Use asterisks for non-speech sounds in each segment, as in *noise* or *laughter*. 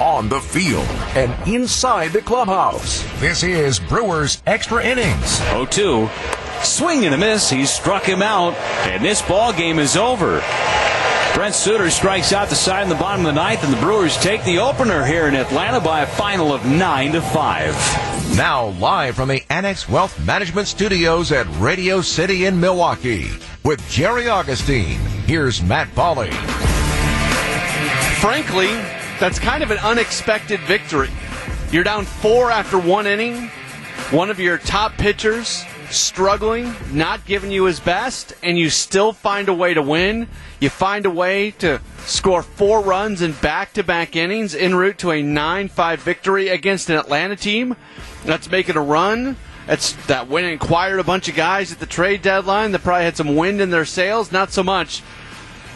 on the field, and inside the clubhouse. This is Brewers Extra Innings. 0 2. Swing and a miss. He struck him out, and this ball game is over. Brent Suter strikes out the side in the bottom of the ninth, and the Brewers take the opener here in Atlanta by a final of nine to five. Now live from the Annex Wealth Management Studios at Radio City in Milwaukee with Jerry Augustine. Here's Matt Pauley. Frankly, that's kind of an unexpected victory. You're down four after one inning. One of your top pitchers struggling, not giving you his best, and you still find a way to win. You find a way to score four runs in back to back innings en route to a 9 5 victory against an Atlanta team that's making a run. That's that went and acquired a bunch of guys at the trade deadline that probably had some wind in their sails. Not so much.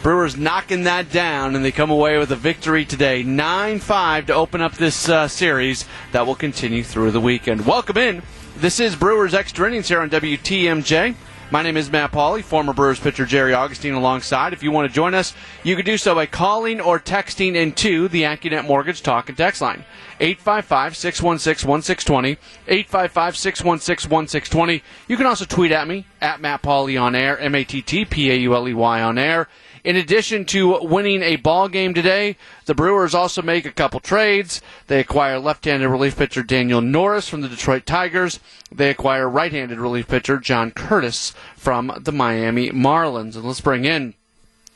Brewers knocking that down, and they come away with a victory today, 9 5 to open up this uh, series that will continue through the weekend. Welcome in. This is Brewers Extra Innings here on WTMJ. My name is Matt Pauley, former Brewers pitcher Jerry Augustine alongside. If you want to join us, you can do so by calling or texting into the AccuNet Mortgage Talk and Text line. 855 616 1620. 855 616 1620. You can also tweet at me, at Matt Pauley on air, M A T T P A U L E Y on air. In addition to winning a ball game today, the Brewers also make a couple trades. They acquire left-handed relief pitcher Daniel Norris from the Detroit Tigers. They acquire right-handed relief pitcher John Curtiss from the Miami Marlins. And let's bring in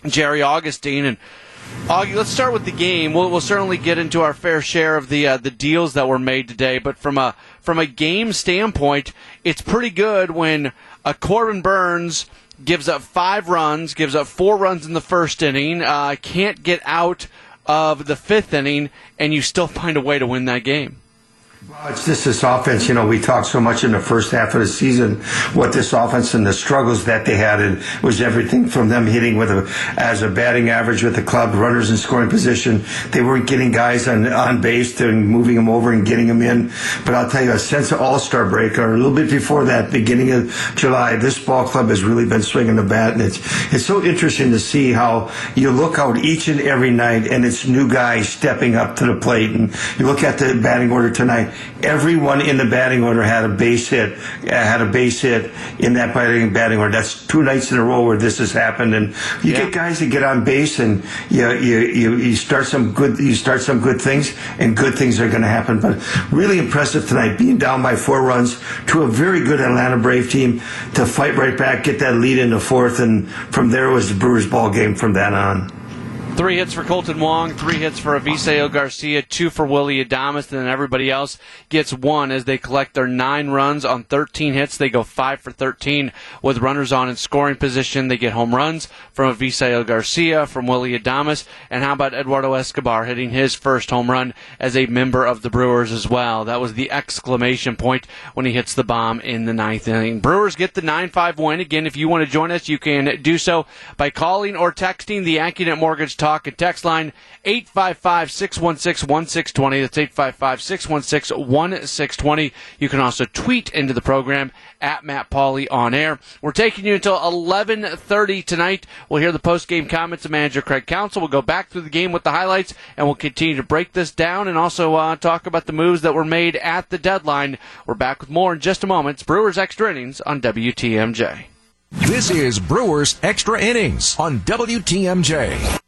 Jerry Augustine and Augie, let's start with the game. We'll, we'll certainly get into our fair share of the uh, the deals that were made today, but from a from a game standpoint, it's pretty good when a Corbin Burnes gives up five runs, gives up four runs in the first inning, uh, can't get out of the fifth inning, and you still find a way to win that game. Well, it's just this offense. You know, we talked so much in the first half of the season what this offense and the struggles that they had. It was everything from them hitting with a as a batting average with the club, runners in scoring position. They weren't getting guys on on base and moving them over and getting them in. But I'll tell you, a sense of All Star break or a little bit before that, beginning of July, this ball club has really been swinging the bat, and it's it's so interesting to see how you look out each and every night, and it's new guys stepping up to the plate, and you look at the batting order tonight everyone in the batting order had a base hit, uh, had a base hit in that batting batting order. That's two nights in a row where this has happened, and you yeah. get guys that get on base, and you, you you you start some good you start some good things, and good things are going to happen. But really impressive tonight, being down by four runs to a very good Atlanta Brave team to fight right back, get that lead in the fourth, and from there was the Brewers ball game from then on. Three hits for Kolten Wong, three hits for Avisail Garcia, two for Willy Adames, and then everybody else gets one as they collect their nine runs on 13 hits. They go five for 13 with runners on in scoring position. They get home runs from Avisail Garcia, from Willy Adames, and how about Eduardo Escobar hitting his first home run as a member of the Brewers as well? That was the exclamation point when he hits the bomb in the ninth inning. Brewers get the 9-5 win. Again, if you want to join us, you can do so by calling or texting the AccuNet Mortgage Talk talk and text line 855 616 1620. That's 855 616 1620. You can also tweet into the program at Matt Pauley on air. We're taking you until 11:30 tonight. We'll hear the post-game comments of manager Craig Counsell. We'll go back through the game with the highlights, and we'll continue to break this down and also uh, talk about the moves that were made at the deadline. We're back with more in just a moment. It's Brewers Extra Innings on WTMJ. This is Brewers Extra Innings on WTMJ.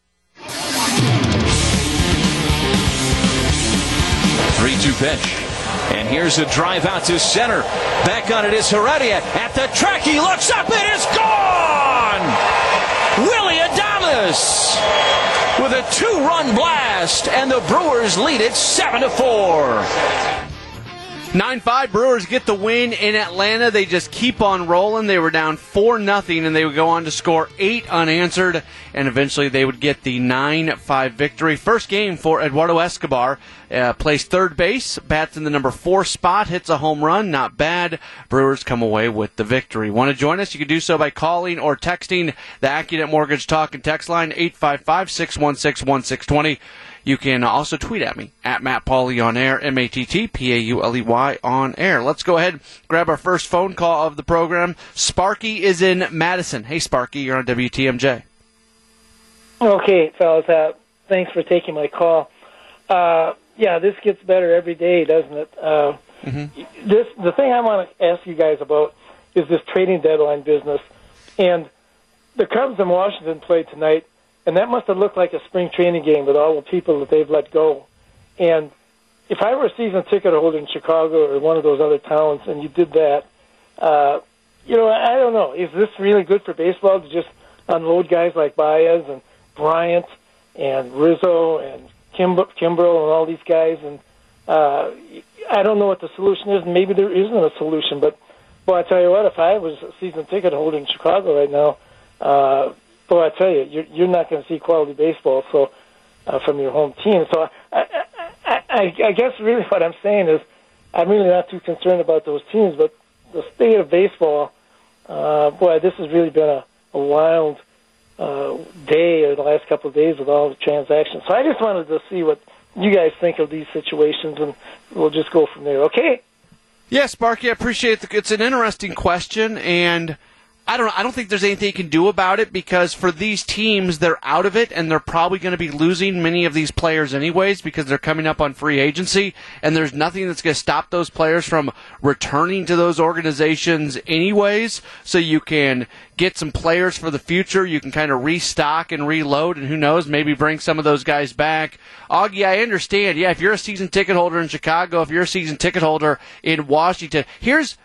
3 2 pitch. And here's a drive out to center. Back on it is Heredia. At the track, he looks up. It is gone! Willy Adames with a two run blast, and the Brewers lead it 7 to 4. 9 5 Brewers get the win in Atlanta. They just keep on rolling. They were down 4 nothing, and they would go on to score 8 unanswered, and eventually they would get the 9 5 victory. First game for Eduardo Escobar. Uh, plays third base, bats in the number 4 spot, hits a home run. Not bad. Brewers come away with the victory. Want to join us? You can do so by calling or texting the AccuNet Mortgage Talk and Text line 855 616 1620. You can also tweet at me at Matt Pauley on air, M A T T P A U L E Y on air. Let's go ahead grab our first phone call of the program. Sparky is in Madison. Hey, Sparky, you're on WTMJ. Okay, fellas. Uh, thanks for taking my call. Uh, yeah, this gets better every day, doesn't it? Uh, mm-hmm. This the thing I want to ask you guys about is this trading deadline business, and the Cubs in Washington played tonight, and that must have looked like a spring training game with all the people that they've let go. And if I were a season ticket holder in Chicago or one of those other towns, and you did that, uh, you know, I don't know. Is this really good for baseball to just unload guys like Baez and Bryant and Rizzo and Kim- Kimbrel and all these guys? And uh, I don't know what the solution is. Maybe there isn't a solution, but boy, I tell you what, if I was a season ticket holder in Chicago right now, uh, boy, I tell you, you're, you're not going to see quality baseball. So uh, from your home team. So I, I, I, I guess really what I'm saying is I'm really not too concerned about those teams, but the state of baseball, uh, boy, this has really been a, a wild uh, day or the last couple of days with all the transactions. So I just wanted to see what you guys think of these situations, and we'll just go from there. Okay. Yes, Sparky, I appreciate it. It's an interesting question, and I don't I don't think there's anything you can do about it because for these teams they're out of it and they're probably going to be losing many of these players anyways because they're coming up on free agency and there's nothing that's going to stop those players from returning to those organizations anyways. So you can get some players for the future. You can kind of restock and reload and who knows maybe bring some of those guys back. Augie I understand. Yeah if you're a season ticket holder in Chicago if you're a season ticket holder in Washington here's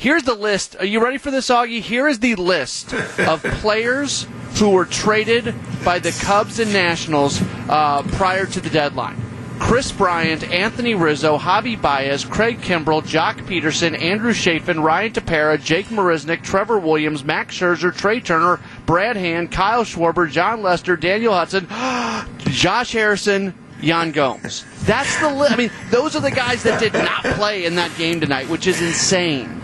Here's the list. Are you ready for this, Augie? Here is the list of players who were traded by the Cubs and Nationals uh, prior to the deadline. Kris Bryant, Anthony Rizzo, Javi Baez, Craig Kimbrel, Joc Pederson, Andrew Chafin, Ryan Tepera, Jake Marisnick, Trevor Williams, Max Scherzer, Trea Turner, Brad Hand, Kyle Schwarber, Jon Lester, Daniel Hudson, *gasps* Josh Harrison, Yan Gomes. That's the list. I mean, those are the guys that did not play in that game tonight, which is insane.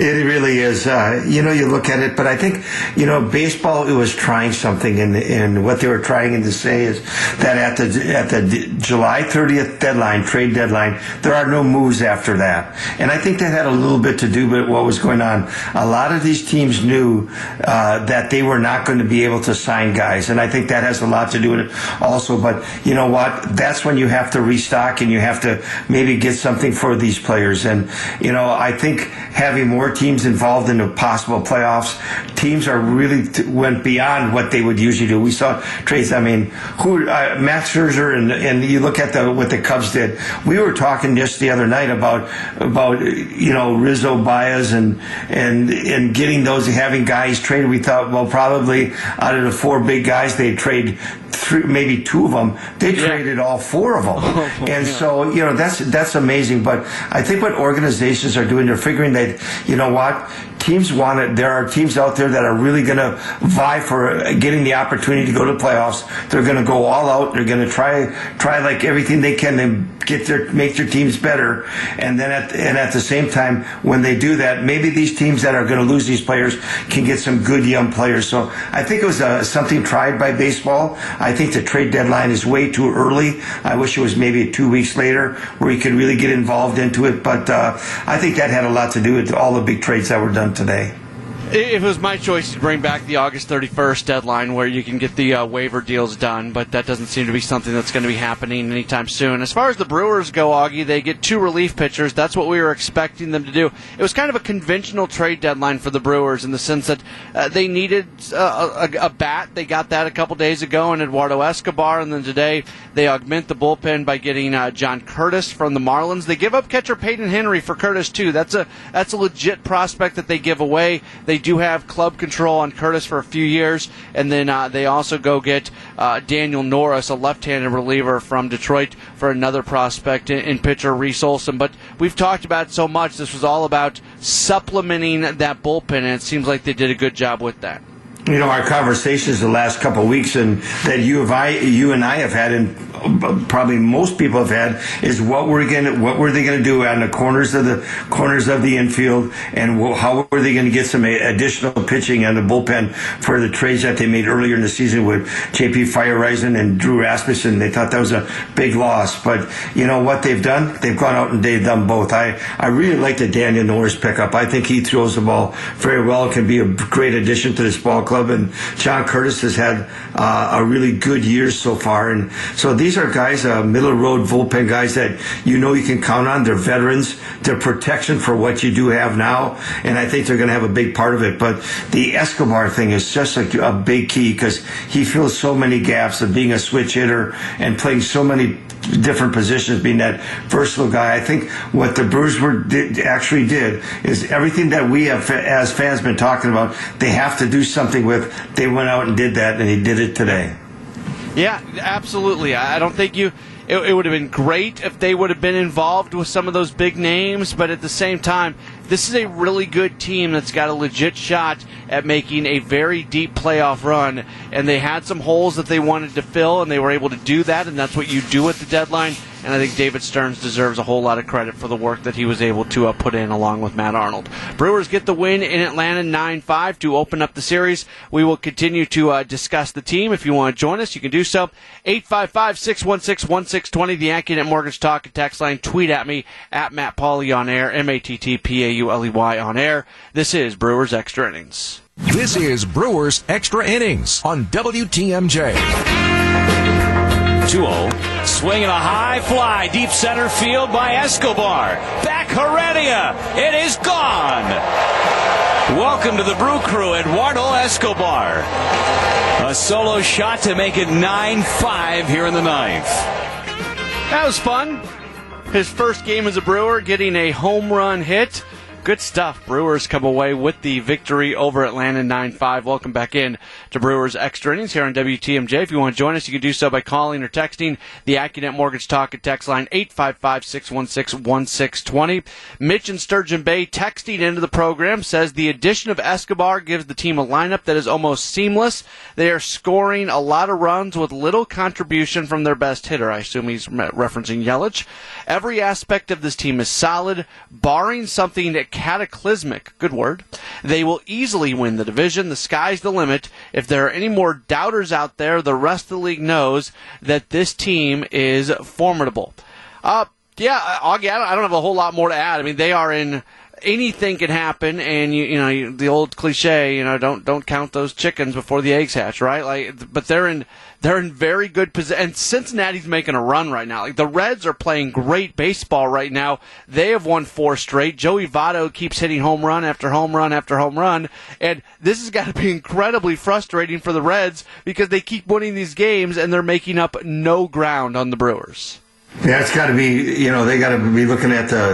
It really is. Uh, you know, you look at it, but I think, you know, baseball it was trying something, and and what they were trying to say is that at the at the July 30th deadline, trade deadline, there are no moves after that, and I think that had a little bit to do with what was going on. A lot of these teams knew uh, that they were not going to be able to sign guys, and I think that has a lot to do with it also. But you know what? That's when you have to restock and you have to maybe get something for these players, and you know, I think having more teams involved in the possible playoffs. Teams are really t- went beyond what they would usually do. We saw trades. I mean, who uh, Matt Scherzer and and you look at the what the Cubs did. We were talking just the other night about about you know Rizzo, Baez, and and and getting those having guys traded. We thought well probably out of the four big guys they trade three, maybe two of them. They yeah. traded all four of them, *laughs* oh, and yeah. so you know that's that's amazing. But I think what organizations are doing, they're figuring that you know what teams want it. There are teams out there that are really going to vie for getting the opportunity to go to the playoffs. They're going to go all out. They're going to try try like everything they can to get their make their teams better. And then at and at the same time, when they do that, maybe these teams that are going to lose these players can get some good young players. So I think it was uh, something tried by baseball. I think the trade deadline is way too early. I wish it was maybe two weeks later where you could really get involved into it. But uh, I think that had a lot to do with all the big trades that were done today. If it was my choice to bring back the August 31st deadline where you can get the uh, waiver deals done, but that doesn't seem to be something that's going to be happening anytime soon. As far as the Brewers go, Augie, they get two relief pitchers. That's what we were expecting them to do. It was kind of a conventional trade deadline for the Brewers in the sense that uh, they needed uh, a, a, bat. They got that a couple days ago in Eduardo Escobar, and then today they augment the bullpen by getting uh, John Curtiss from the Marlins. They give up catcher Peyton Henry for Curtiss too. That's a that's a legit prospect that they give away. They they do have club control on Curtiss for a few years, and then uh, they also go get uh, Daniel Norris, a left-handed reliever from Detroit, for another prospect in, in pitcher Reese Olson. But we've talked about so much. This was all about supplementing that bullpen, and it seems like they did a good job with that you know our conversations the last couple of weeks and that you have I you and I have had and probably most people have had is what we're going what were they going to do on the corners of the corners of the infield and how were they going to get some additional pitching on the bullpen for the trades that they made earlier in the season with JP Feyereisen and Drew Rasmussen? They thought that was a big loss but you know what they've done? They've gone out and they've done both. I I really like the Daniel Norris pickup I think he throws the ball very well. Can be a great addition to this ball club, and John Curtiss has had uh, a really good year so far. And so these are guys, uh, middle road bullpen guys that you know you can count on. They're veterans. They're protection for what you do have now, and I think they're going to have a big part of it. But the Escobar thing is just a, a big key because he fills so many gaps of being a switch hitter and playing so many different positions, being that versatile guy. I think what the Brewers were did, actually did is everything that we have as fans been talking about. They have to do something with. They went out and did that, and he did it today. Yeah, absolutely. I don't think you. It, it would have been great if they would have been involved with some of those big names, but at the same time, this is a really good team that's got a legit shot at making a very deep playoff run. And they had some holes that they wanted to fill, and they were able to do that. And that's what you do at the deadline. And I think David Stearns deserves a whole lot of credit for the work that he was able to uh, put in along with Matt Arnold. Brewers get the win in Atlanta 9 5 to open up the series. We will continue to uh, discuss the team. If you want to join us, you can do so. 855 616 1620, the AccuNet Mortgage Talk and Text line. Tweet at me at Matt Pauley on air, M A T T P A U L E Y on air. This is Brewers Extra Innings. This is Brewers Extra Innings on WTMJ. 2-0. Swinging a high fly, deep center field by Escobar. Back Heredia. It is gone. Welcome to the Brew Crew, Eduardo Escobar. A solo shot to make it 9-5 here in the ninth. That was fun. His first game as a Brewer, getting a home run hit. Good stuff. Brewers come away with the victory over Atlanta 9 5. Welcome back in to Brewers Extra Innings here on WTMJ. If you want to join us, you can do so by calling or texting the AccuNet Mortgage Talk and Text line 855 616 1620. Mitch in Sturgeon Bay texting into the program says the addition of Escobar gives the team a lineup that is almost seamless. They are scoring a lot of runs with little contribution from their best hitter. I assume he's referencing Yelich. Every aspect of this team is solid, barring something that cataclysmic, good word, they will easily win the division. The sky's the limit. If there are any more doubters out there, the rest of the league knows that this team is formidable. Uh, yeah, Augie, I don't have a whole lot more to add. I mean, they are in anything can happen, and you you know the old cliche, you know, don't don't count those chickens before the eggs hatch, right? Like, but they're in they're in very good position, and Cincinnati's making a run right now. Like the Reds are playing great baseball right now. They have won four straight. Joey Votto keeps hitting home run after home run after home run, and this has got to be incredibly frustrating for the Reds because they keep winning these games and they're making up no ground on the Brewers. Yeah, it's got to be, you know, they got to be looking at the,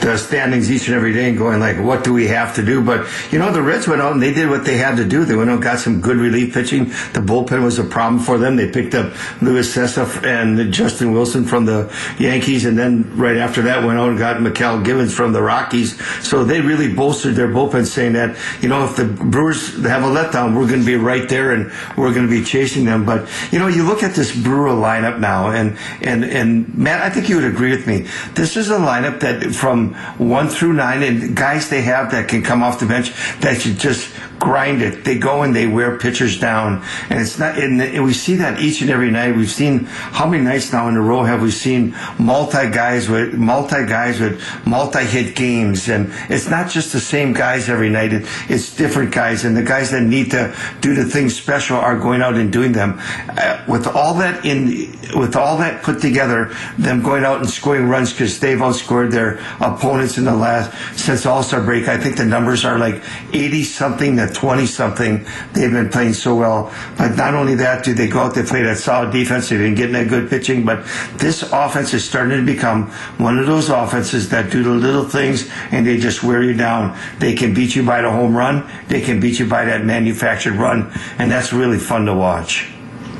the standings each and every day and going like, what do we have to do? But, you know, the Reds went out and they did what they had to do. They went out and got some good relief pitching. The bullpen was a problem for them. They picked up Luis Cessa and Justin Wilson from the Yankees. And then right after that went out and got Mychal Givens from the Rockies. So they really bolstered their bullpen saying that, you know, if the Brewers have a letdown, we're going to be right there and we're going to be chasing them. But, you know, you look at this Brewer lineup now and, and, and, Matt, I think you would agree with me. This is a lineup that from one through nine, and guys they have that can come off the bench that should just grind it. They go and they wear pitchers down, and it's not. And we see that each and every night. We've seen how many nights now in a row have we seen multi guys with multi guys with multi hit games, and it's not just the same guys every night. It, it's different guys, and the guys that need to do the things special are going out and doing them. Uh, with all that in, with all that put together, them going out and scoring runs because they've outscored their opponents in the last since All Star break. I think the numbers are like eighty something to 20 something. They've been playing so well. But not only that, do they go out, they play that solid defense, they've been getting that good pitching, but this offense is starting to become one of those offenses that do the little things and they just wear you down. They can beat you by the home run, they can beat you by that manufactured run, and that's really fun to watch.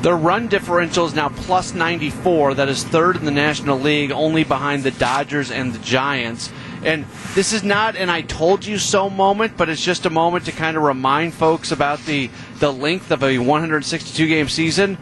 Their run differential is now plus 94. That is third in the National League, only behind the Dodgers and the Giants. And this is not an I told you so moment, but it's just a moment to kind of remind folks about the, the length of a 162 game season.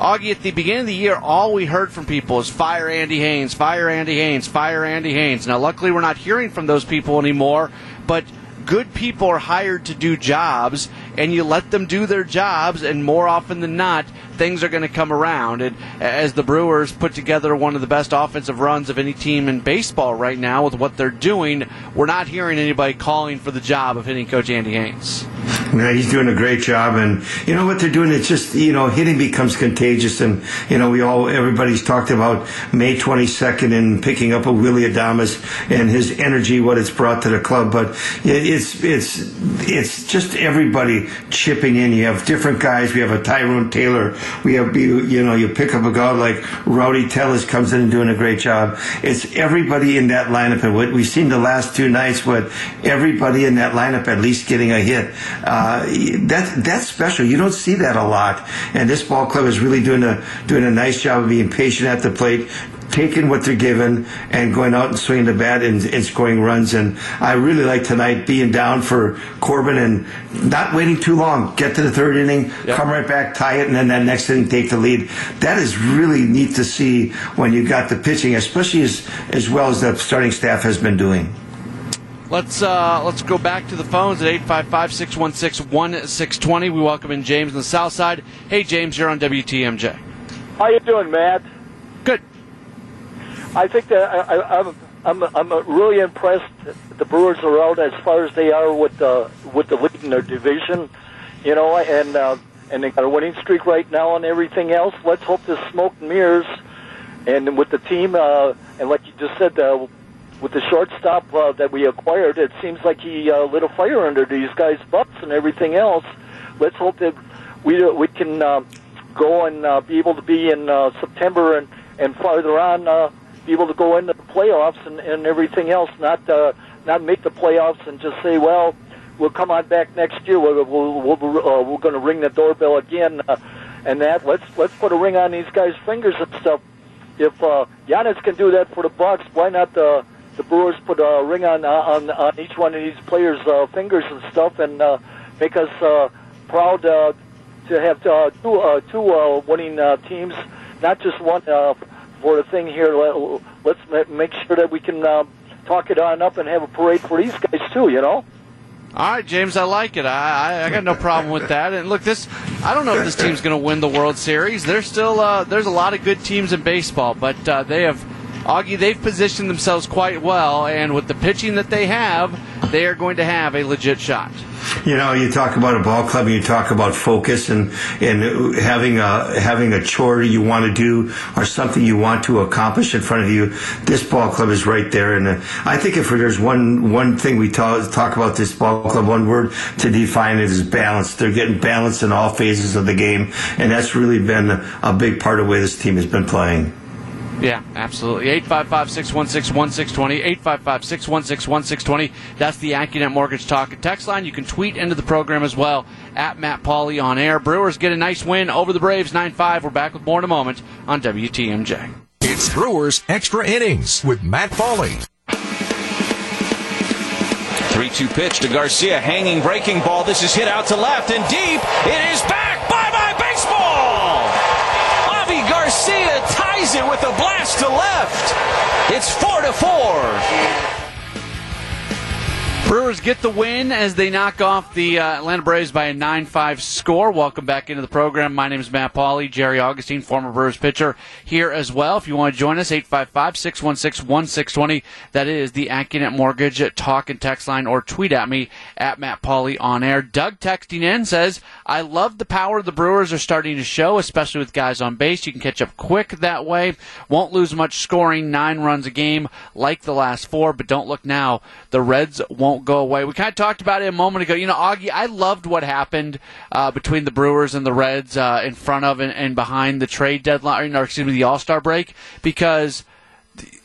Augie, at the beginning of the year, all we heard from people is fire Andy Haines, fire Andy Haines, fire Andy Haines. Now, luckily, we're not hearing from those people anymore, but good people are hired to do jobs, and you let them do their jobs, and more often than not, things are going to come around. And as the Brewers put together one of the best offensive runs of any team in baseball right now with what they're doing, we're not hearing anybody calling for the job of hitting Coach Andy Haines. Yeah, *laughs* he's doing a great job, and you know what they're doing. It's just you know hitting becomes contagious, and you know we all everybody's talked about May 22nd and picking up a Willy Adames and his energy, what it's brought to the club. But it's it's it's just everybody chipping in. You have different guys. We have a Tyrone Taylor. We have you know you pick up a guy like Rowdy Tellez comes in and doing a great job. It's everybody in that lineup, and what we've seen the last two nights with everybody in that lineup at least getting a hit. Uh, Uh, that that's special. You don't see that a lot, and this ball club is really doing a doing a nice job of being patient at the plate, taking what they're given and going out and swinging the bat and, and, scoring runs. And I really like tonight being down for Corbin and not waiting too long. Get to the third inning, yep. come right back, tie it, and then that next inning take the lead. That is really neat to see when you got the pitching, especially as as well as the starting staff has been doing. Let's uh, let's go back to the phones at 855-616-1620. We welcome in James on the south side. Hey, James, you're on WTMJ. How you doing, Matt? Good. I think that I, am I'm, I'm, I'm really impressed the Brewers are out as far as they are with the with the lead in their division, you know, and uh, and they got a winning streak right now and everything else. Let's hope this smoke and mirrors, and with the team, uh, and like you just said, uh, with the shortstop uh, that we acquired, it seems like he uh, lit a fire under these guys' butts and everything else. Let's hope that we we can uh, go and uh, be able to be in uh, September and and farther on uh, be able to go into the playoffs and, and everything else. Not uh, not make the playoffs and just say, well, we'll come on back next year. We'll, we'll, we'll, uh, we're going to ring the doorbell again. Uh, and that let's let's put a ring on these guys' fingers and stuff. If uh, Giannis can do that for the Bucks, why not the the Brewers put a ring on on, on each one of these players' uh, fingers and stuff, and uh, make us uh, proud uh, to have uh, two uh, two uh, winning uh, teams, not just one uh, for the thing here. Let's make sure that we can uh, talk it on up and have a parade for these guys too. You know. All right, James, I like it. I, I, I got no problem with that. And look, this I don't know if this team's going to win the World Series. There's still uh, there's a lot of good teams in baseball, but uh, they have Augie, they've positioned themselves quite well, and with the pitching that they have, they are going to have a legit shot. You know, you talk about a ball club, you talk about focus, and and having a having a chore you want to do or something you want to accomplish in front of you. This ball club is right there, and uh, I think if there's one one thing we talk talk about this ball club, one word to define it is balance. They're getting balance in all phases of the game, and that's really been a big part of the way this team has been playing. Yeah, absolutely. 855 616 1620. 855 616 1620. That's the AccuNet Mortgage Talk and Text line. You can tweet into the program as well at Matt Pauley on air. Brewers get a nice win over the Braves 9 5. We're back with more in a moment on WTMJ. It's Brewers Extra Innings with Matt Pauley. 3 2 pitch to Garcia. Hanging breaking ball. This is hit out to left and deep. It is back. Bye bye, baseball. Avi It with a blast to left. It's four to four. Brewers get the win as they knock off the uh, Atlanta Braves by a 9 5 score. Welcome back into the program. My name is Matt Pauley, Jerry Augustine, former Brewers pitcher, here as well. If you want to join us, 855 616 1620. That is the AccuNet Mortgage talk and text line, or tweet at me at Matt Pauley on air. Doug texting in says, I love the power the Brewers are starting to show, especially with guys on base. You can catch up quick that way. Won't lose much scoring, nine runs a game like the last four, but don't look now. The Reds won't won't go away. We kind of talked about it a moment ago. You know, Augie, I loved what happened uh, between the Brewers and the Reds uh, in front of and, and, behind the trade deadline, or excuse me, the All Star break, because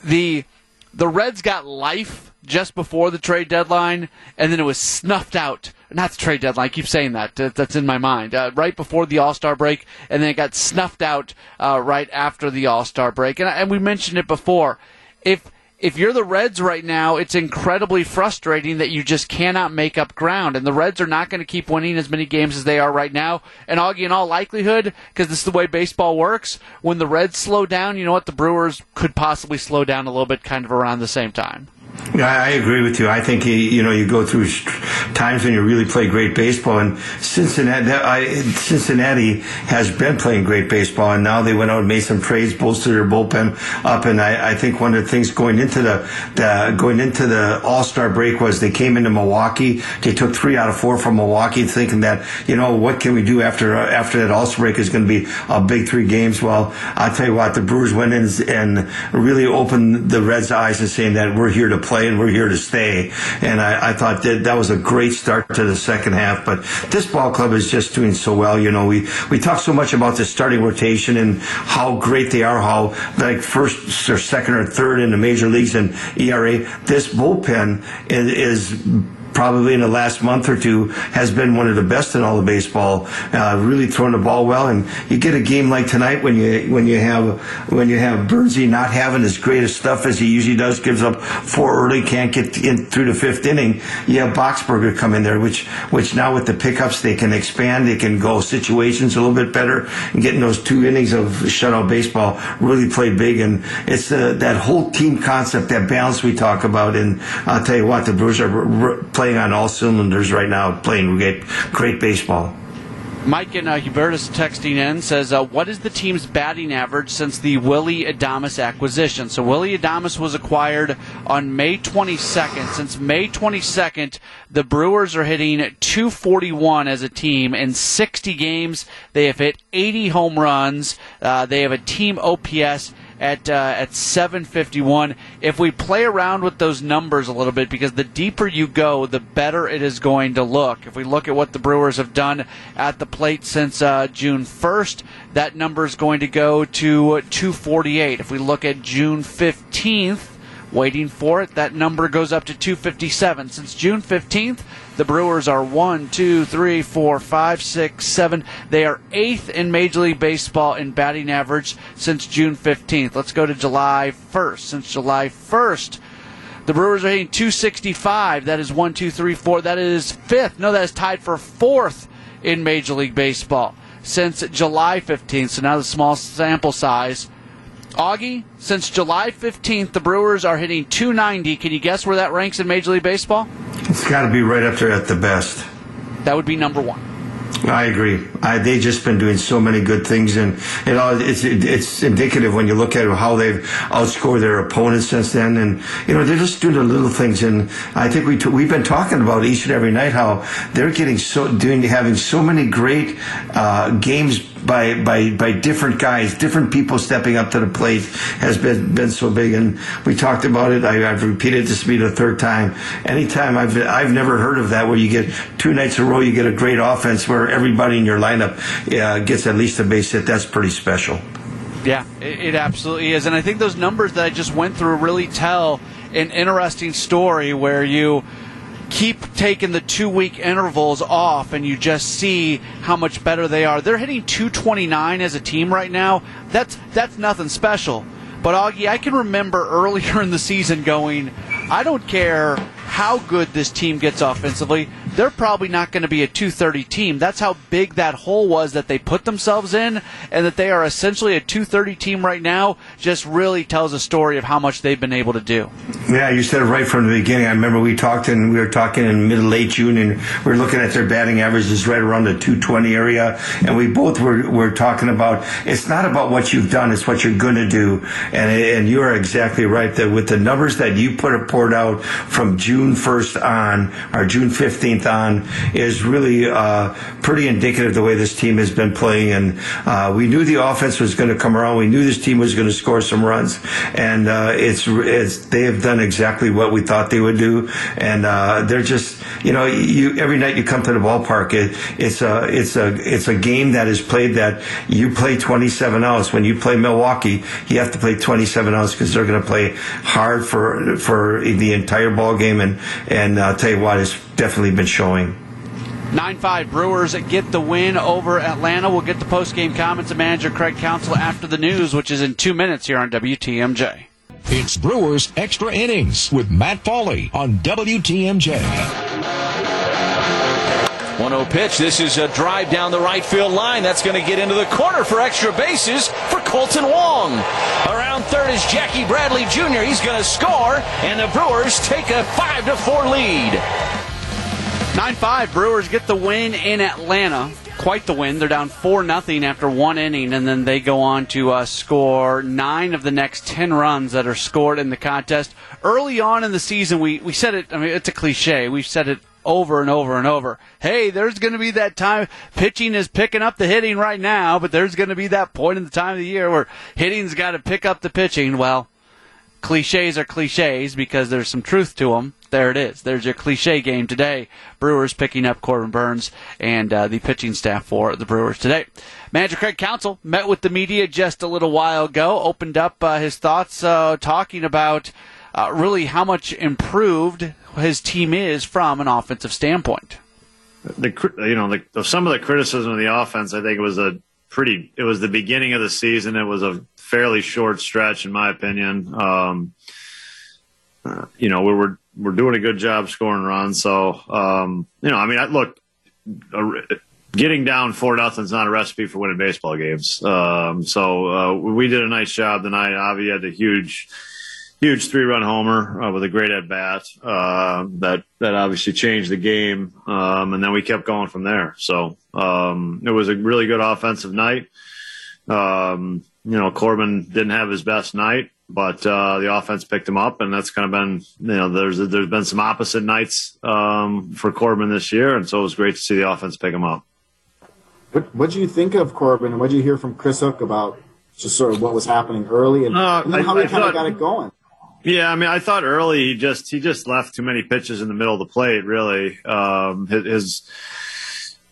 the the Reds got life just before the trade deadline, and then it was snuffed out. Not the trade deadline. I keep saying that. That's in my mind. Uh, right before the All Star break, and then it got snuffed out uh, right after the All Star break. And, and we mentioned it before. If if you're the Reds right now, it's incredibly frustrating that you just cannot make up ground. And the Reds are not going to keep winning as many games as they are right now. And Augie, in all likelihood, because this is the way baseball works, when the Reds slow down, you know what? The Brewers could possibly slow down a little bit kind of around the same time. Yeah, I agree with you. I think you, you know you go through times when you really play great baseball, and Cincinnati, I, Cincinnati has been playing great baseball, and now they went out and made some trades, bolstered their bullpen up, and I, I think one of the things going into the, the going into the All Star break was they came into Milwaukee, they took three out of four from Milwaukee, thinking that you know what can we do after after that All Star break is going to be a big three games. Well, I'll tell you what, the Brewers went in and really opened the Reds' eyes and saying that we're here to play and we're here to stay. And I, I thought that that was a great start to the second half. But this ball club is just doing so well. You know, we, we talk so much about the starting rotation and how great they are, how like first or second or third in the major leagues in ERA. This bullpen is, is probably in the last month or two has been one of the best in all of baseball. Uh, really throwing the ball well, and you get a game like tonight when you when you have when you have Bernsey not having as great a stuff as he usually does, gives up four early, can't get in through the fifth inning. You have Boxberger come in there, which which now with the pickups they can expand, they can go situations a little bit better, and getting those two innings of shutout baseball really played big. And it's uh, that whole team concept, that balance we talk about. And I'll tell you what, the Brewers are playing playing on all cylinders right now, playing great, great baseball. Mike and uh, Hubertus texting in says, uh, "What is the team's batting average since the Willy Adames acquisition?" So Willy Adames was acquired on May 22nd. Since May 22nd, the Brewers are hitting 241 as a team in 60 games. They have hit 80 home runs. Uh, they have a team OPS at uh, at 751. If we play around with those numbers a little bit, because the deeper you go, the better it is going to look. If we look at what the Brewers have done at the plate since uh, June 1st, that number is going to go to 248. If we look at June 15th, waiting for it, that number goes up to 257. Since June 15th, the Brewers are one, two, three, four, five, six, seven. They are eighth in Major League Baseball in batting average since June 15th. Let's go to July 1st. Since July 1st, the Brewers are hitting 265. That is one, two, three, four. That is fifth. No, that is tied for fourth in Major League Baseball since July 15th. So now the small sample size. Augie, since July 15th, the Brewers are hitting 290. Can you guess where that ranks in Major League Baseball? It's got to be right up there at the best. That would be number one. I agree. I, they've just been doing so many good things, and it all, it's it's indicative when you look at how they've outscored their opponents since then. And you know they're just doing the little things. And I think we t- we've been talking about each and every night how they're getting so doing having so many great uh, games by by by different guys, different people stepping up to the plate has been been so big. And we talked about it. I, have repeated this to be the third time. Anytime I've I've never heard of that where you get two nights in a row, you get a great offense where everybody in your lineup uh, gets at least a base hit. That's pretty special. Yeah, it, it absolutely is. And I think those numbers that I just went through really tell an interesting story where you keep taking the two week intervals off and you just see how much better they are. They're hitting 229 as a team right now. That's that's nothing special. But Augie, I can remember *laughs* earlier in the season going, I don't care how good this team gets offensively they're probably not going to be a 230 team. That's how big that hole was that they put themselves in, and that they are essentially a 230 team right now just really tells a story of how much they've been able to do. Yeah, you said it right from the beginning. I remember we talked and we were talking in mid late June, and we were looking at their batting averages right around the 220 area, and we both were, were talking about it's not about what you've done, it's what you're going to do, and and you are exactly right that with the numbers that you put poured out from June 1st on or June 15th on is really uh, pretty indicative the way this team has been playing. And uh, we knew the offense was going to come around. We knew this team was going to score some runs, and uh, it's, it's they have done exactly what we thought they would do. And uh, they're just you know you every night you come to the ballpark, it, it's a it's a it's a game that is played that you play 27 outs. When you play Milwaukee, you have to play 27 outs because they're going to play hard for for the entire ball game. And and I'll tell you what, it's definitely been showing. 9 5 Brewers get the win over Atlanta. We'll get the post game comments of manager Craig Counsell after the news, which is in two minutes here on WTMJ. It's Brewers Extra Innings with Matt Pauley on WTMJ. 1 0 pitch. This is a drive down the right field line. That's going to get into the corner for extra bases for Kolten Wong. Around third is Jackie Bradley Jr. He's going to score, and the Brewers take a 5 to 4 lead. 9 5, Brewers get the win in Atlanta. Quite the win. They're down 4 0 after one inning, and then they go on to uh, score nine of the next 10 runs that are scored in the contest. Early on in the season, we, we said it, I mean, it's a cliche. We've said it over and over and over. Hey, there's going to be that time pitching is picking up the hitting right now, but there's going to be that point in the time of the year where hitting's got to pick up the pitching. Well, cliches are cliches because there's some truth to them. There it is. There's your cliche game today. Brewers picking up Corbin Burnes and uh, the pitching staff for the Brewers today. Manager Craig Counsell met with the media just a little while ago, opened up uh, his thoughts uh, talking about uh, really how much improved his team is from an offensive standpoint. The you know the, some of the criticism of the offense, I think it was a pretty. It was the beginning of the season. It was a fairly short stretch, in my opinion. Um, uh, you know, we were we're doing a good job scoring runs. So, um, you know, I mean, I, look, getting down four nothing is not a recipe for winning baseball games. Um, so uh, we did a nice job tonight. Avi had a huge huge three run homer uh, with a great at bat uh, that that obviously changed the game, um, and then we kept going from there. So um, it was a really good offensive night. Um, you know, Corbin didn't have his best night, but uh, the offense picked him up, and that's kind of been you know there's there's been some opposite nights um, for Corbin this year, and so it was great to see the offense pick him up. What what do you think of Corbin, and what do you hear from Chris Hook about just sort of what was happening early and, uh, and then how I, he kind of got it going? Yeah, I mean, I thought early he just he just left too many pitches in the middle of the plate. Really, um, his,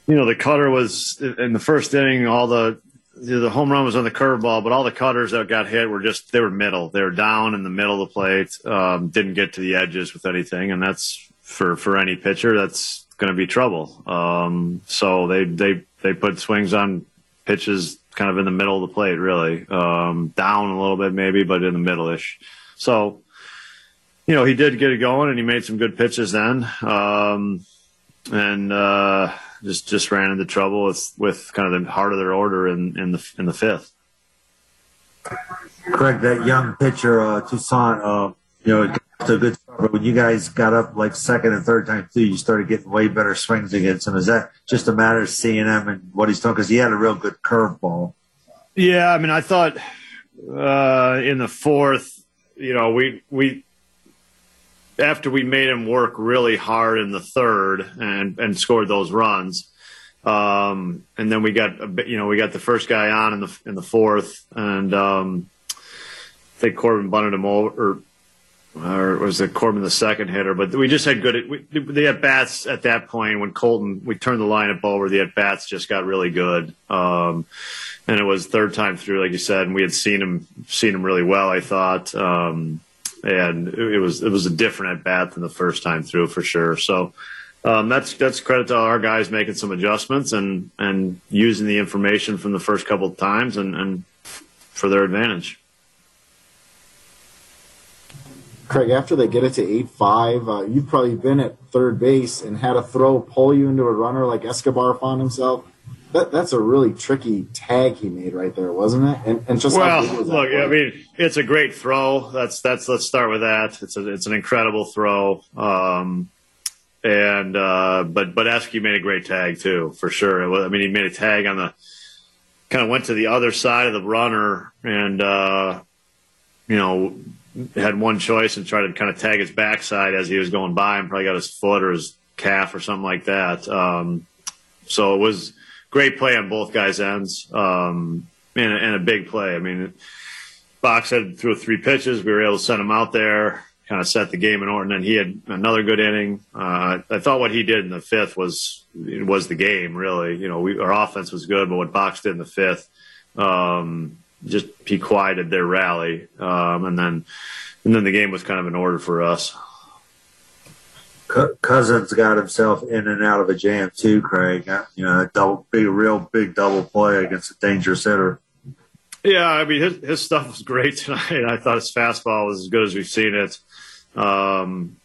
you know the cutter was in the first inning. All the the home run was on the curveball, but all the cutters that got hit were just they were middle. They were down in the middle of the plate. Um, didn't get to the edges with anything, and that's for for any pitcher that's going to be trouble. Um, so they they they put swings on pitches kind of in the middle of the plate, really um, down a little bit maybe, but in the middle ish. So you know, he did get it going and he made some good pitches then. Um, and, uh, just, just ran into trouble with, with kind of the heart of their order in, in the, in the fifth. Craig, that young pitcher, uh, Toussaint, uh, you know, it's a good start, but when you guys got up like second and third time through, you started getting way better swings against him. Is that just a matter of seeing him and what he's doing? Because he had a real good curveball. Yeah, I mean, I thought uh, in the fourth, you know, we we after we made him work really hard in the third and and scored those runs. Um, and then we got a bit, you know we got the first guy on in the in the fourth, and um, I think Corbin bunted him over, or, or was it Corbin the second hitter? But we just had good. We, the at bats at that point when Kolten we turned the lineup over, the at bats just got really good. Um, and it was third time through, like you said, and we had seen him seen him really well. I thought. Um, and it was it was a different at bat than the first time through for sure. So um, that's that's credit to our guys making some adjustments and and using the information from the first couple of times and, and for their advantage. Craig, after they get it to eight five, uh, you've probably been at third base and had a throw pull you into a runner like Escobar found himself that, that's a really tricky tag he made right there, wasn't it? And, and just well, look, I mean, it's a great throw. That's that's let's start with that. It's a, it's an incredible throw. Um, and uh, but but Esky made a great tag too, for sure. Was, I mean, he made a tag on the kind of went to the other side of the runner and uh, you know had one choice and tried to kind of tag his backside as he was going by and probably got his foot or his calf or something like that. Um, so it was great play on both guys' ends, um, and, and, a big play. I mean, Box had threw three pitches. We were able to send him out there, kind of set the game in order. And then he had another good inning. Uh, I thought what he did in the fifth was was the game. Really, you know, we, our offense was good, but what Box did in the fifth, um, just he quieted their rally, um, and then and then the game was kind of in order for us. Cousins got himself in and out of a jam too, Craig. You know, a double, big, real big double play against a dangerous hitter. Yeah, I mean his his stuff was great *laughs* tonight. I thought his fastball was as good as we've seen it. Um,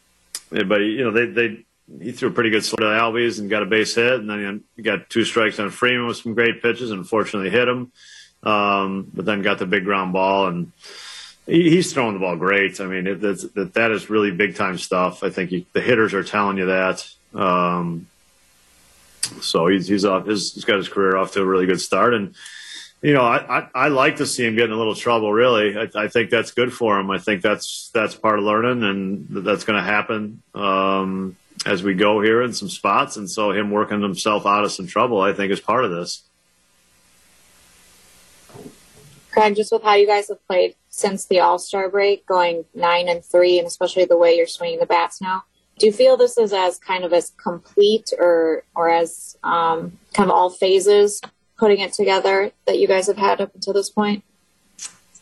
but you know they they he threw a pretty good slide to Albies and got a base hit, and then he got two strikes on Freeman with some great pitches. and Unfortunately, hit him, um, but then got the big ground ball, and he's throwing the ball great. I mean, it, that that is really big time stuff. I think the hitters are telling you that. Um, so he's he's off. His, he's got his career off to a really good start, and you know, I, I, I, like to see him get in a little trouble. Really, I, I, think that's good for him. I think that's that's part of learning, and that's going to happen um, as we go here in some spots. And so, him working himself out of some trouble, I think, is part of this. Just with how you guys have played since the All Star break, going nine and three, and especially the way you're swinging the bats now, do you feel this is as kind of as complete or or as um, kind of all phases putting it together that you guys have had up until this point?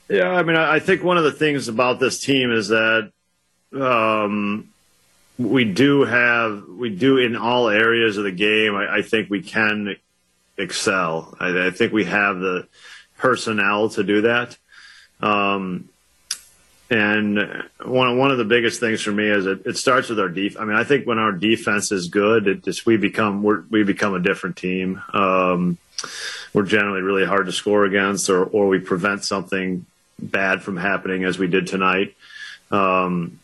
Yeah, I mean, I think one of the things about this team is that um, we do have, we do in all areas of the game. I, I think we can excel. I, I, think we have the personnel to do that. Um, and one one of the biggest things for me is it, it starts with our def. I mean, I think when our defense is good, it just we become we become a different team. Um, we're generally really hard to score against, or or we prevent something bad from happening as we did tonight. Um,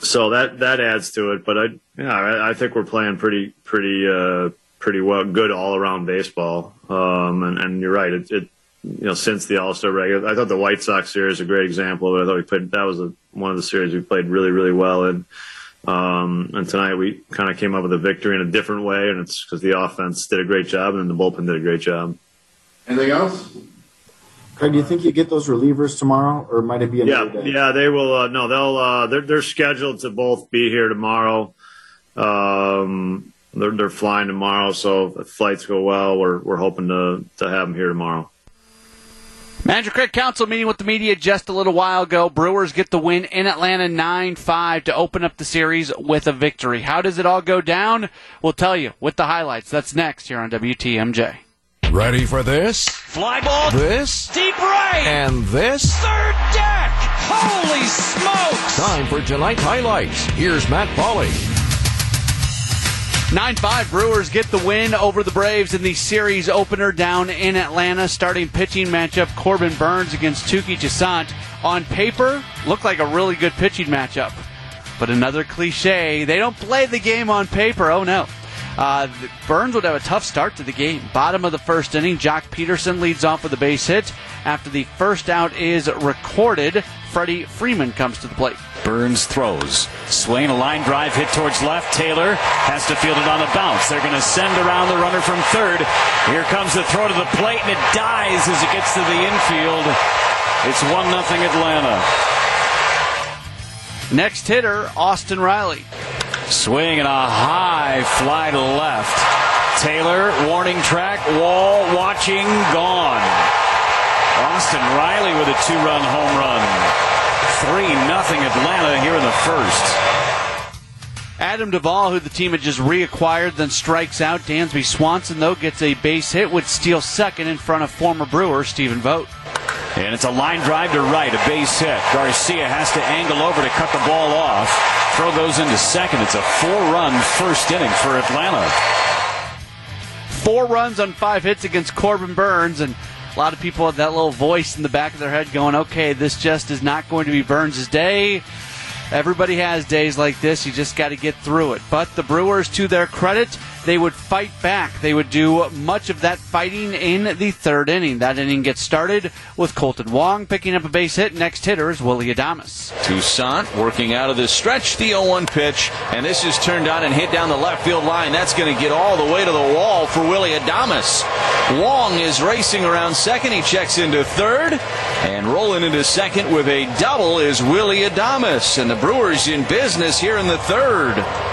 so that that adds to it. But I yeah I, I think we're playing pretty pretty uh, pretty well good all around baseball. Um, and, and you're right. It, it you know since the All Star break, I thought the White Sox series is a great example. I thought we played that was a, one of the series we played really really well in. Um, and tonight we kind of came up with a victory in a different way, and it's because the offense did a great job and then the bullpen did a great job. Anything else? Craig, do you think you get those relievers tomorrow, or might it be another yeah, day? Yeah, they will. Uh, no, they'll. Uh, they're they're scheduled to both be here tomorrow. Um, they're they're flying tomorrow, so if flights go well, we're we're hoping to to have them here tomorrow. Manager Craig Counsell meeting with the media just a little while ago. Brewers get the win in Atlanta 9 5 to open up the series with a victory. How does it all go down? We'll tell you with the highlights. That's next here on WTMJ. Ready for this? Fly ball. This? Deep right. And this? Third deck. Holy smokes. Time for tonight's highlights. Here's Matt Pauley. 9 5 Brewers get the win over the Braves in the series opener down in Atlanta. Starting pitching matchup Corbin Burnes against Touki Toussaint. On paper, looked like a really good pitching matchup. But another cliche, they don't play the game on paper. Oh no. Uh, Burnes would have a tough start to the game. Bottom of the first inning, Joc Pederson leads off with a base hit. After the first out is recorded, Freddie Freeman comes to the plate. Burnes throws. Swain, a line drive hit towards left. Taylor has to field it on the bounce. They're going to send around the runner from third. Here comes the throw to the plate, and it dies as it gets to the infield. It's 1 0 Atlanta. Next hitter, Austin Riley. Swing and a high fly to left. Taylor, warning track, wall, watching, gone. Austin Riley with a two run home run. 3 nothing Atlanta here in the first. Adam Duvall, who the team had just reacquired, then strikes out. Dansby Swanson, though, gets a base hit, would steal second in front of former Brewer Stephen Vogt. And it's a line drive to right, a base hit. Garcia has to angle over to cut the ball off. Throw goes into second. It's a four run first inning for Atlanta. Four runs on five hits against Corbin Burnes, and a lot of people have that little voice in the back of their head going, okay, this just is not going to be Burnes' day. Everybody has days like this. You just got to get through it. But the Brewers, to their credit, they would fight back. They would do much of that fighting in the third inning. That inning gets started with Kolten Wong picking up a base hit. Next hitter is Willy Adames. Toussaint working out of the stretch, the 0-1 pitch, and this is turned on and hit down the left field line. That's going to get all the way to the wall for Willy Adames. Wong is racing around second. He checks into third, and rolling into second with a double is Willy Adames. And the Brewers in business here in the third.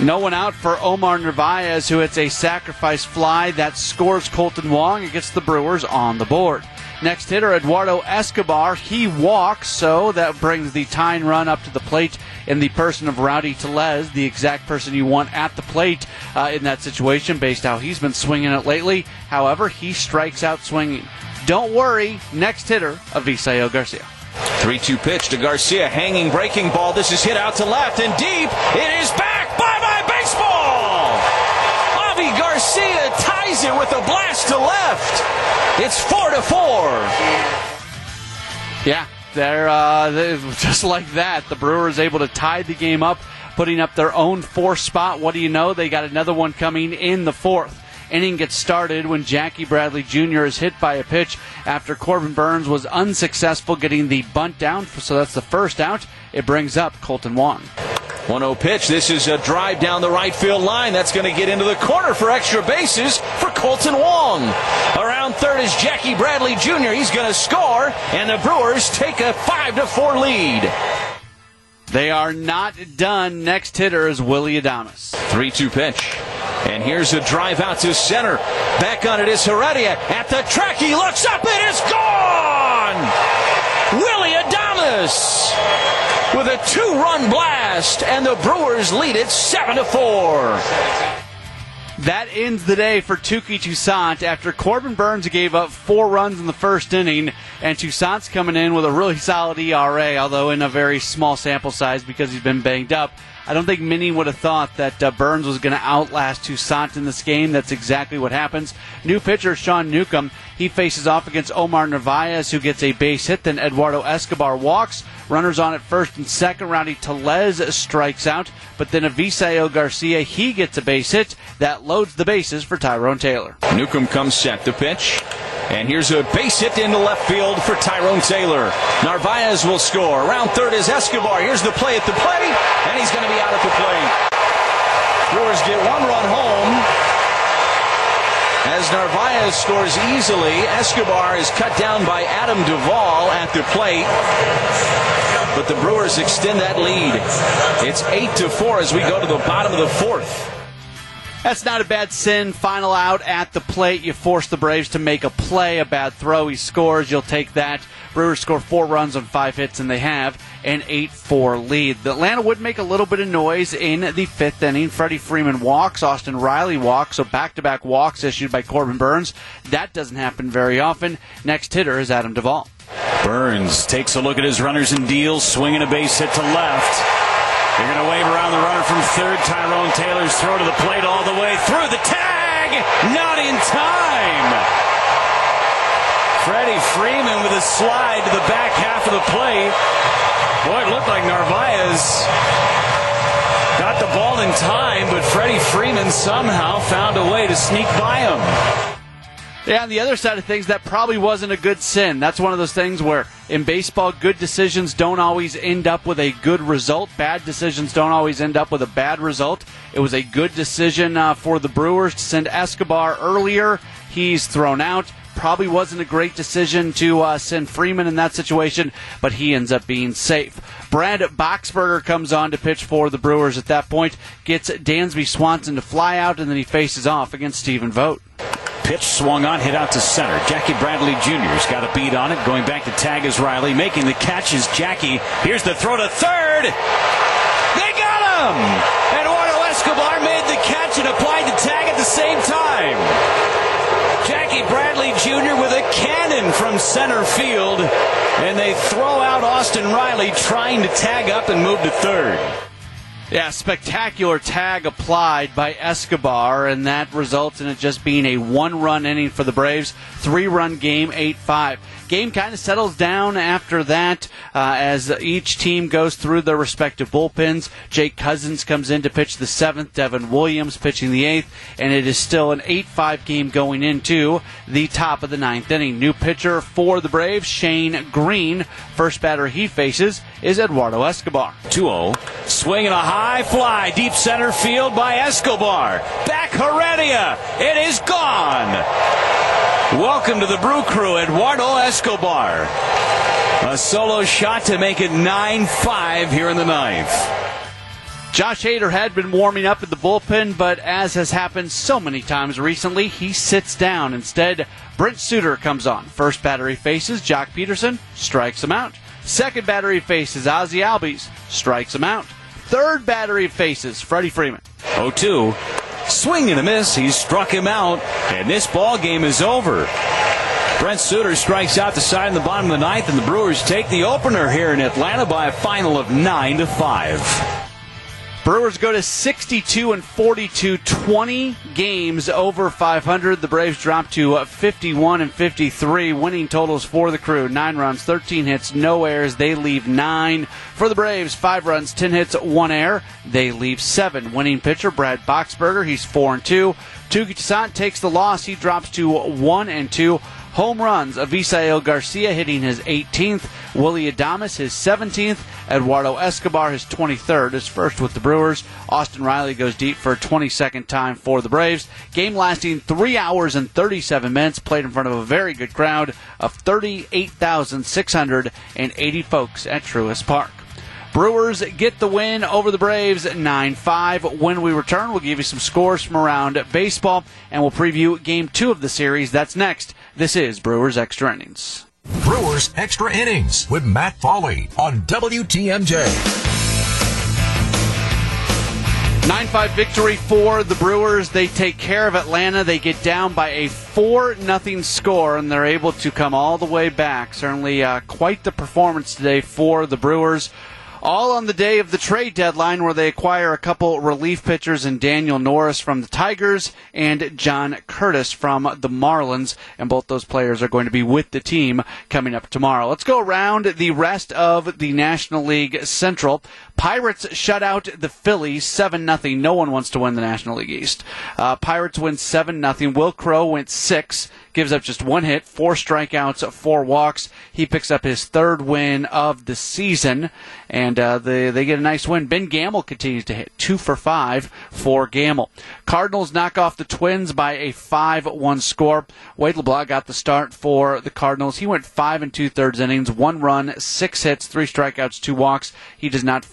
No one out for Omar Narvaez, who hits a sacrifice fly that scores Kolten Wong and gets the Brewers on the board. Next hitter, Eduardo Escobar. He walks, so that brings the tying run up to the plate in the person of Rowdy Tellez, the exact person you want at the plate uh, in that situation, based how he's been swinging it lately. However, he strikes out swinging. Don't worry, next hitter, Avisail Garcia. 3 2 pitch to Garcia, hanging breaking ball. This is hit out to left and deep. It is back. Baseball. Avi Garcia ties it with a blast to left. It's 4 to 4. Yeah, they're, uh, they're just like that. The Brewers able to tie the game up, putting up their own fourth spot. What do you know? They got another one coming in the fourth. Inning gets started when Jackie Bradley Jr. is hit by a pitch after Corbin Burnes was unsuccessful getting the bunt down. So that's the first out. It brings up Kolten Wong. 1 0 pitch. This is a drive down the right field line. That's going to get into the corner for extra bases for Kolten Wong. Around third is Jackie Bradley Jr. He's going to score, and the Brewers take a 5 to 4 lead. They are not done. Next hitter is Willy Adames. 3 2 pitch. And here's a drive out to center. Back on it is Heredia. At the track, he looks up. It is gone! Willy Adames with a two run blast, and the Brewers lead it 7 to 4. That ends the day for Touki Toussaint after Corbin Burnes gave up four runs in the first inning, and Toussaint's coming in with a really solid ERA, although in a very small sample size because he's been banged up. I don't think many would have thought that uh, Burnes was going to outlast Toussaint in this game. That's exactly what happens. New pitcher Sean Newcomb, he faces off against Omar Narvaez, who gets a base hit. Then Eduardo Escobar walks. Runners on at first and second. Rowdy Tellez strikes out, but then Avisail Garcia, he gets a base hit. That loads the bases for Tyrone Taylor. Newcomb comes set the pitch. And here's a base hit into left field for Tyrone Taylor. Narvaez will score. Around third is Escobar. Here's the play at the plate, and he's going to be out at the plate. Brewers get one run home. As Narvaez scores easily, Escobar is cut down by Adam Duvall at the plate. But the Brewers extend that lead. It's 8 to 4 as we go to the bottom of the fourth. That's not a bad sin. Final out at the plate. You force the Braves to make a play. A bad throw. He scores. You'll take that. Brewers score four runs on five hits, and they have an 8 4 lead. The Atlanta would make a little bit of noise in the fifth inning. Freddie Freeman walks. Austin Riley walks. So back to back walks issued by Corbin Burnes. That doesn't happen very often. Next hitter is Adam Duvall. Burnes takes a look at his runners and deals, swinging a base hit to left. They're going to wave around the runner from third. Tyrone Taylor's throw to the plate all the way through the tag. Not in time. Freddie Freeman with a slide to the back half of the plate. Boy, it looked like Narvaez got the ball in time, but Freddie Freeman somehow found a way to sneak by him. Yeah, on the other side of things, that probably wasn't a good sin. That's one of those things where in baseball, good decisions don't always end up with a good result. Bad decisions don't always end up with a bad result. It was a good decision uh, for the Brewers to send Escobar earlier. He's thrown out. Probably wasn't a great decision to uh, send Freeman in that situation, but he ends up being safe. Brad Boxberger comes on to pitch for the Brewers at that point, gets Dansby Swanson to fly out, and then he faces off against Stephen Vogt. Pitch swung on, hit out to center. Jackie Bradley Jr.'s got a beat on it. Going back to tag is Riley. Making the catch is Jackie. Here's the throw to third. They got him! Eduardo Escobar made the catch and applied the tag at the same time. Jackie Bradley Jr. with a cannon from center field. And they throw out Austin Riley trying to tag up and move to third. Yeah, spectacular tag applied by Escobar, and that results in it just being a one run inning for the Braves. Three run game, 8 5. Game kind of settles down after that uh, as each team goes through their respective bullpens. Jake Cousins comes in to pitch the seventh, Devin Williams pitching the eighth, and it is still an 8 5 game going into the top of the ninth inning. New pitcher for the Braves, Shane Greene. First batter he faces is Eduardo Escobar. 2 0. Swing Swinging a high fly, deep center field by Escobar. Back Heredia. It is gone. Welcome to the Brew Crew, Eduardo Escobar. A solo shot to make it 9 5 here in the ninth. Josh Hader had been warming up in the bullpen, but as has happened so many times recently, he sits down. Instead, Brent Suter comes on. First battery faces Joc Pederson, strikes him out. Second battery faces Ozzie Albies, strikes him out. Third battery faces Freddie Freeman. 0 2. Swing and a miss. He struck him out, and this ball game is over. Brent Suter strikes out the side in the bottom of the ninth, and the Brewers take the opener here in Atlanta by a final of nine to five. Brewers go to 62 and 42, 20 games over 500. The Braves drop to uh, 51 and 53. Winning totals for the crew: nine runs, 13 hits, no errors. They leave nine for the Braves. Five runs, 10 hits, one error. They leave seven. Winning pitcher Brad Boxberger. He's four and two. Touki Toussaint takes the loss. He drops to one and two. Home runs, Avisail Garcia hitting his 18th, Willy Adames his 17th, Eduardo Escobar his 23rd, his first with the Brewers. Austin Riley goes deep for a 22nd time for the Braves. Game lasting 3 hours and 37 minutes, played in front of a very good crowd of 38,680 folks at Truist Park. Brewers get the win over the Braves 9 5. When we return, we'll give you some scores from around baseball and we'll preview game two of the series. That's next. This is Brewers Extra Innings. Brewers Extra Innings with Matt Pauley on WTMJ. 9 5 victory for the Brewers. They take care of Atlanta. They get down by a 4 0 score, and they're able to come all the way back. Certainly uh, quite the performance today for the Brewers all on the day of the trade deadline where they acquire a couple relief pitchers in Daniel Norris from the Tigers and John Curtiss from the Marlins. And both those players are going to be with the team coming up tomorrow. Let's go around the rest of the National League Central. Pirates shut out the Phillies 7 0. No one wants to win the National League East. Uh, Pirates win 7 0. Will Crowe went 6 gives up just one hit, four strikeouts, four walks. He picks up his third win of the season, and uh, they, they get a nice win. Ben Gamel continues to hit two for five for Gamel. Cardinals knock off the Twins by a 5 1 score. Wade LeBlanc got the start for the Cardinals. He went five and two thirds innings, one run, six hits, three strikeouts, two walks. He does not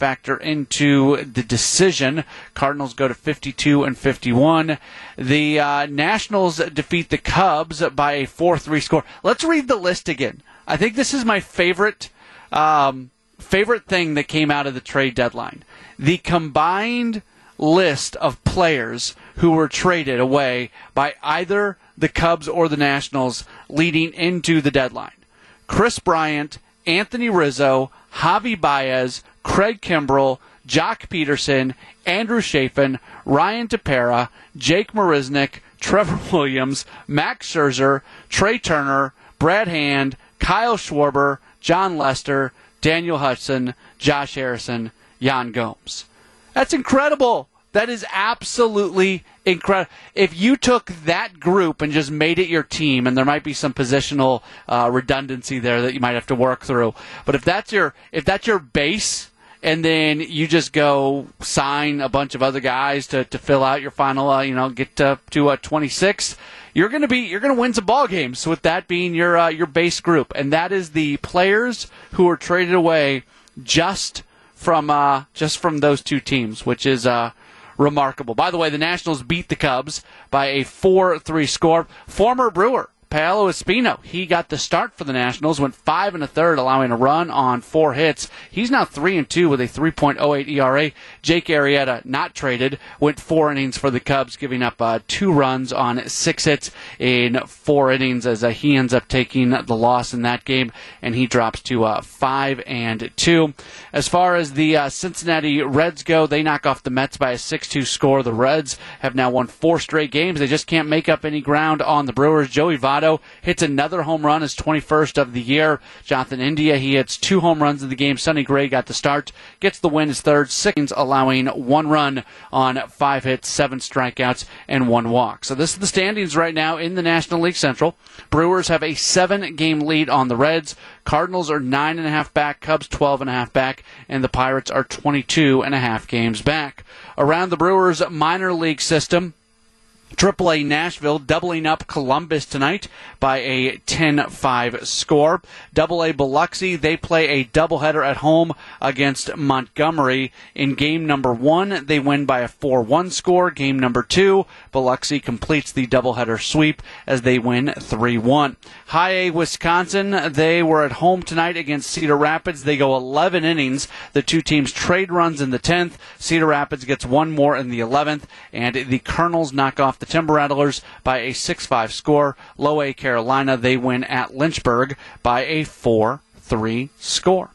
into the decision. Cardinals go to 52 and 51. The uh, Nationals defeat the Cubs by a 4 3 score. Let's read the list again. I think this is my favorite. Um, favorite thing that came out of the trade deadline. The combined list of players who were traded away by either the Cubs or the Nationals leading into the deadline. Kris Bryant, Anthony Rizzo, Javi Baez, Craig Kimbrel, Joc Pederson, Andrew Chafin, Ryan Tepera, Jake Marisnick, Trevor *laughs* Williams, Max Scherzer, Trea Turner, Brad Hand, Kyle Schwarber, Jon Lester, Daniel Hudson, Josh Harrison, Yan Gomes. That's incredible. That is absolutely incredible. If you took that group and just made it your team, and there might be some positional uh, redundancy there that you might have to work through, but if that's your if that's your base, and then you just go sign a bunch of other guys to, to fill out your final, uh, you know, get to to uh, 26, you're gonna be you're gonna win some ball games with that being your uh, your base group, and that is the players who are traded away just from uh, just from those two teams, which is uh, remarkable. By the way, the Nationals beat the Cubs by a 4 3 score. Former Brewer Paolo Espino, he got the start for the Nationals, went five and a third, allowing a run on four hits. He's now three and two with a 3.08 ERA. Jake Arrieta, not traded, went four innings for the Cubs, giving up uh, two runs on six hits in four innings as uh, he ends up taking the loss in that game, and he drops to uh, five and two. As far as the uh, Cincinnati Reds go, they knock off the Mets by a 6-2 score. The Reds have now won four straight games. They just can't make up any ground on the Brewers. Joey Votto hits another home run, his 21st of the year. Jonathan India, he hits two home runs in the game. Sonny Gray got the start, gets the win, his third, six, allowing one run on five hits, seven strikeouts, and one walk. So this is the standings right now in the National League Central. Brewers have a seven game lead on the Reds. Cardinals are nine and a half back, Cubs 12 and a half back, and the Pirates are 22 and a half games back. Around the Brewers minor league system, AAA Nashville doubling up Columbus tonight by a 10-5 score. AA Biloxi, they play a doubleheader at home against Montgomery. In game number one, they win by a 4-1 score. Game number two, Biloxi completes the doubleheader sweep as they win 3-1. High A Wisconsin, they were at home tonight against Cedar Rapids. They go 11 innings. The two teams trade runs in the 10th. Cedar Rapids gets one more in the 11th, and the Kernels knock off the Timber Rattlers by a 6-5 score. Low A Carolina, they win at Lynchburg by a 4-3 score.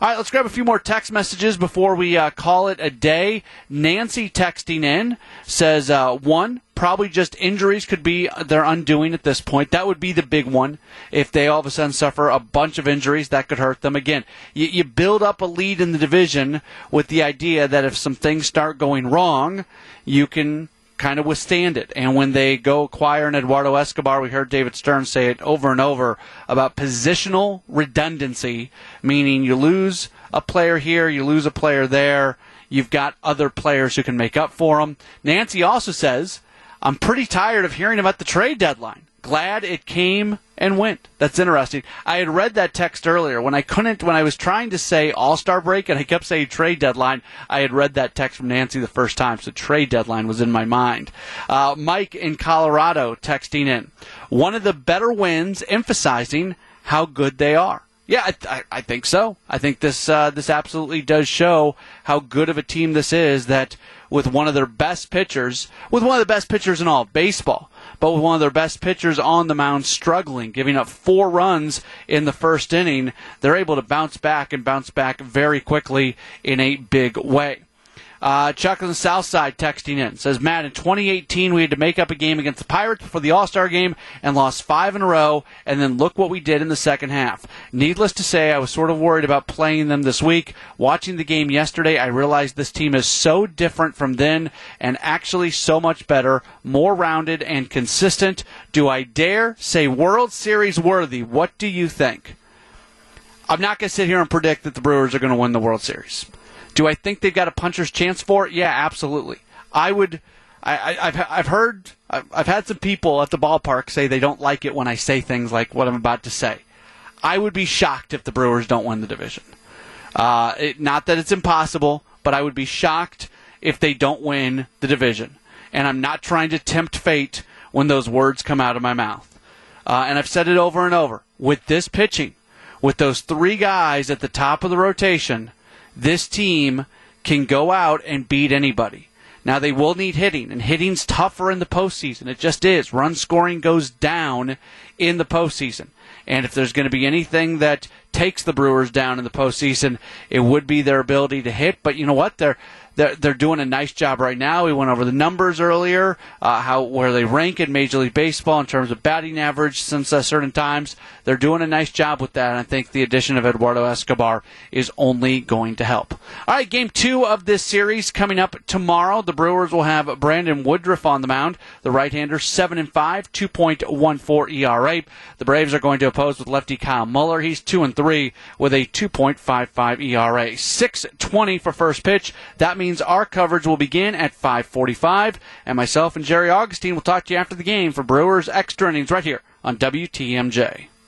All right, let's grab a few more text messages before we uh, call it a day. Nancy texting in says, uh, one, probably just injuries could be their undoing at this point. That would be the big one. If they all of a sudden suffer a bunch of injuries, that could hurt them. Again, you, you build up a lead in the division with the idea that if some things start going wrong, you can kind of withstand it. And when they go acquire an Eduardo Escobar, we heard David Stearns say it over and over about positional redundancy, meaning you lose a player here, you lose a player there, you've got other players who can make up for them. Nancy also says, I'm pretty tired of hearing about the trade deadline glad it came and went. That's interesting. I had read that text earlier when I couldn't, when I was trying to say All Star break and I kept saying trade deadline. I had read that text from Nancy the first time, so trade deadline was in my mind. Uh, Mike in Colorado texting in one of the better wins, emphasizing how good they are. Yeah, I, I, think so. I think this uh, this absolutely does show how good of a team this is. That with one of their best pitchers, with one of the best pitchers in all baseball, but with one of their best pitchers on the mound struggling, giving up four runs in the first inning, they're able to bounce back and bounce back very quickly in a big way. Uh, Chuck on the South Side texting in says, Matt, in 2018, we had to make up a game against the Pirates before the All Star game and lost five in a row, and then look what we did in the second half. Needless to say, I was sort of worried about playing them this week. Watching the game yesterday, I realized this team is so different from then and actually so much better, more rounded, and consistent. Do I dare say World Series worthy? What do you think? I'm not going to sit here and predict that the Brewers are going to win the World Series. Do I think they've got a puncher's chance for it? Yeah, absolutely. I would. I, have I've heard I've, I've had some people at the ballpark say they don't like it when I say things like what I'm about to say. I would be shocked if the Brewers don't win the division. Uh, it, not that it's impossible, but I would be shocked if they don't win the division. And I'm not trying to tempt fate when those words come out of my mouth. Uh, and I've said it over and over. With this pitching, with those three guys at the top of the rotation, this team can go out and beat anybody. Now they will need hitting, and hitting's tougher in the postseason. It just is. Run scoring goes down in the postseason. And if there's going to be anything that takes the Brewers down in the postseason, it would be their ability to hit. But you know what? They're they're, they're doing a nice job right now. We went over the numbers earlier, uh, how where they rank in Major League Baseball in terms of batting average since uh, certain times. They're doing a nice job with that, and I think the addition of Eduardo Escobar is only going to help. All right, game two of this series coming up tomorrow. The Brewers will have Brandon Woodruff on the mound, the right-hander, seven and five, two point one four ERA. The Braves are going to oppose with lefty Kyle Muller. He's two and three with a two point five five ERA. Six twenty for first pitch. That means our coverage will begin at 5:45, and myself and Jerry Augustine will talk to you after the game for Brewers Extra Innings right here on WTMJ.